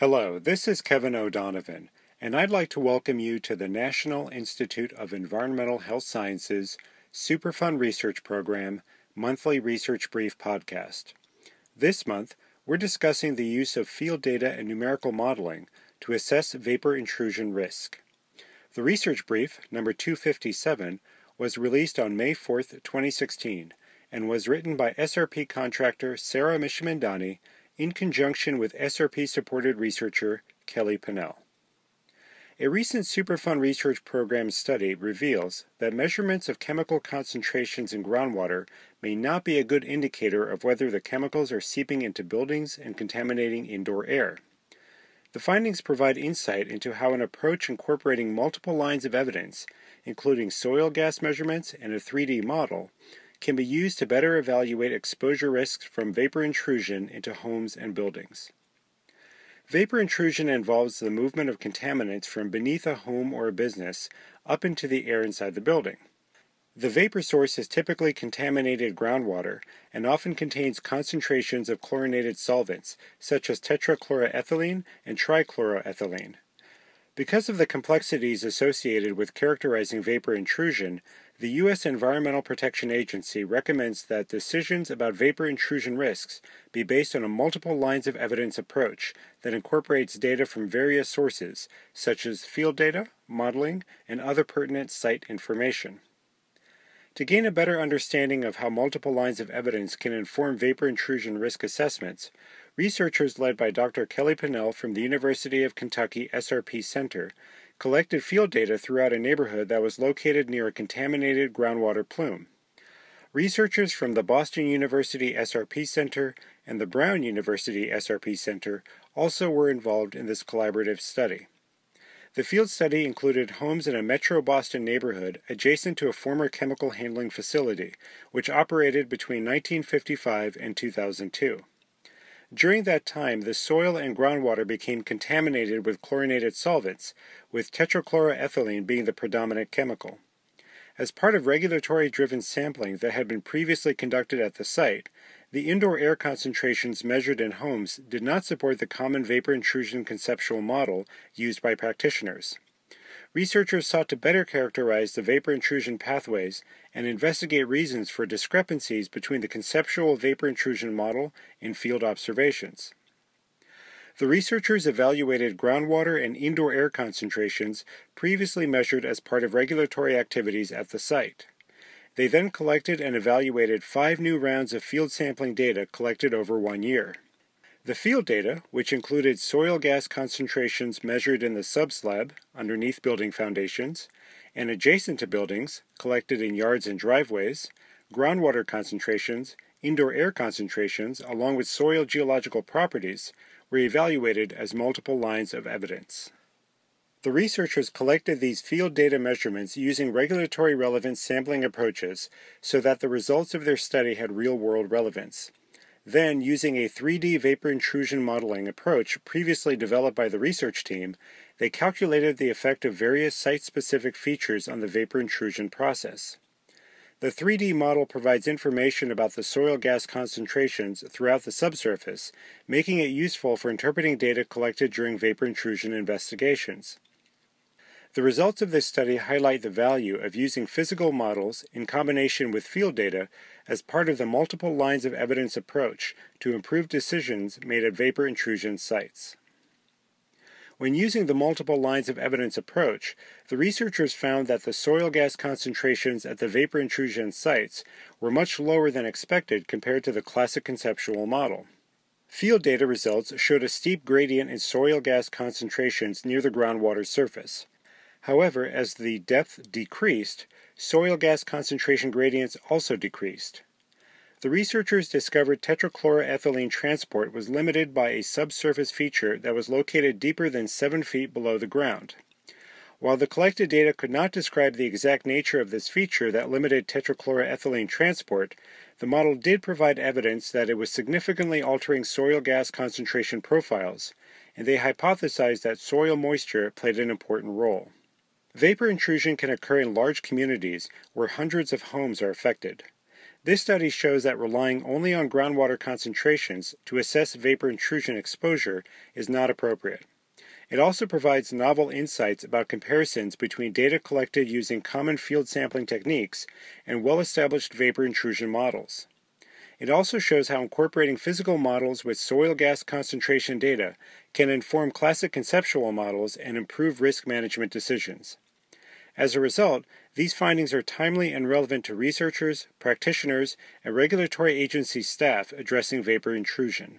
Hello, this is Kevin O'Donovan, and I'd like to welcome you to the National Institute of Environmental Health Sciences Superfund Research Program Monthly Research Brief podcast. This month, we're discussing the use of field data and numerical modeling to assess vapor intrusion risk. The research brief, number 257, was released on May 4, 2016, and was written by SRP contractor Sarah Mishamandani in conjunction with SRP supported researcher Kelly Pennell. A recent Superfund Research Program study reveals that measurements of chemical concentrations in groundwater may not be a good indicator of whether the chemicals are seeping into buildings and contaminating indoor air. The findings provide insight into how an approach incorporating multiple lines of evidence, including soil gas measurements and a 3D model, can be used to better evaluate exposure risks from vapor intrusion into homes and buildings. Vapor intrusion involves the movement of contaminants from beneath a home or a business up into the air inside the building. The vapor source is typically contaminated groundwater and often contains concentrations of chlorinated solvents, such as tetrachloroethylene and trichloroethylene. Because of the complexities associated with characterizing vapor intrusion, the U.S. Environmental Protection Agency recommends that decisions about vapor intrusion risks be based on a multiple lines of evidence approach that incorporates data from various sources, such as field data, modeling, and other pertinent site information. To gain a better understanding of how multiple lines of evidence can inform vapor intrusion risk assessments, researchers led by Dr. Kelly Pennell from the University of Kentucky SRP Center collected field data throughout a neighborhood that was located near a contaminated groundwater plume. Researchers from the Boston University SRP Center and the Brown University SRP Center also were involved in this collaborative study. The field study included homes in a metro Boston neighborhood adjacent to a former chemical handling facility, which operated between 1955 and 2002. During that time, the soil and groundwater became contaminated with chlorinated solvents, with tetrachloroethylene being the predominant chemical. As part of regulatory driven sampling that had been previously conducted at the site, the indoor air concentrations measured in homes did not support the common vapor intrusion conceptual model used by practitioners researchers sought to better characterize the vapor intrusion pathways and investigate reasons for discrepancies between the conceptual vapor intrusion model and field observations. The researchers evaluated groundwater and indoor air concentrations previously measured as part of regulatory activities at the site. They then collected and evaluated five new rounds of field sampling data collected over one year. The field data, which included soil gas concentrations measured in the subslab underneath building foundations and adjacent to buildings collected in yards and driveways, groundwater concentrations, indoor air concentrations, along with soil geological properties, were evaluated as multiple lines of evidence. The researchers collected these field data measurements using regulatory relevant sampling approaches so that the results of their study had real world relevance. Then, using a 3D vapor intrusion modeling approach previously developed by the research team, they calculated the effect of various site specific features on the vapor intrusion process. The 3D model provides information about the soil gas concentrations throughout the subsurface, making it useful for interpreting data collected during vapor intrusion investigations. The results of this study highlight the value of using physical models in combination with field data as part of the multiple lines of evidence approach to improve decisions made at vapor intrusion sites. When using the multiple lines of evidence approach, the researchers found that the soil gas concentrations at the vapor intrusion sites were much lower than expected compared to the classic conceptual model. Field data results showed a steep gradient in soil gas concentrations near the groundwater surface. However, as the depth decreased, soil gas concentration gradients also decreased. The researchers discovered tetrachloroethylene transport was limited by a subsurface feature that was located deeper than 7 feet below the ground. While the collected data could not describe the exact nature of this feature that limited tetrachloroethylene transport, the model did provide evidence that it was significantly altering soil gas concentration profiles, and they hypothesized that soil moisture played an important role. Vapor intrusion can occur in large communities where hundreds of homes are affected. This study shows that relying only on groundwater concentrations to assess vapor intrusion exposure is not appropriate. It also provides novel insights about comparisons between data collected using common field sampling techniques and well established vapor intrusion models. It also shows how incorporating physical models with soil gas concentration data can inform classic conceptual models and improve risk management decisions. As a result, these findings are timely and relevant to researchers, practitioners, and regulatory agency staff addressing vapor intrusion.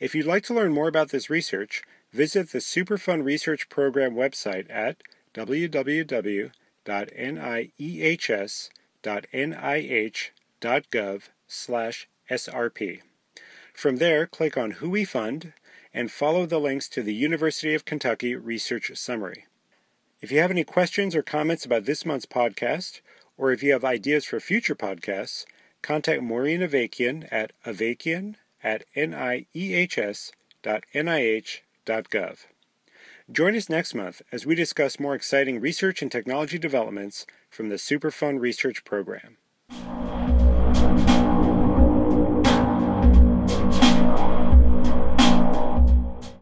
If you'd like to learn more about this research, visit the Superfund Research Program website at www.niehs.nih.gov slash SRP. From there, click on Who We Fund and follow the links to the University of Kentucky Research Summary. If you have any questions or comments about this month's podcast, or if you have ideas for future podcasts, contact Maureen Avakian at avakian at niehs.nih.gov. Join us next month as we discuss more exciting research and technology developments from the Superfund Research Program.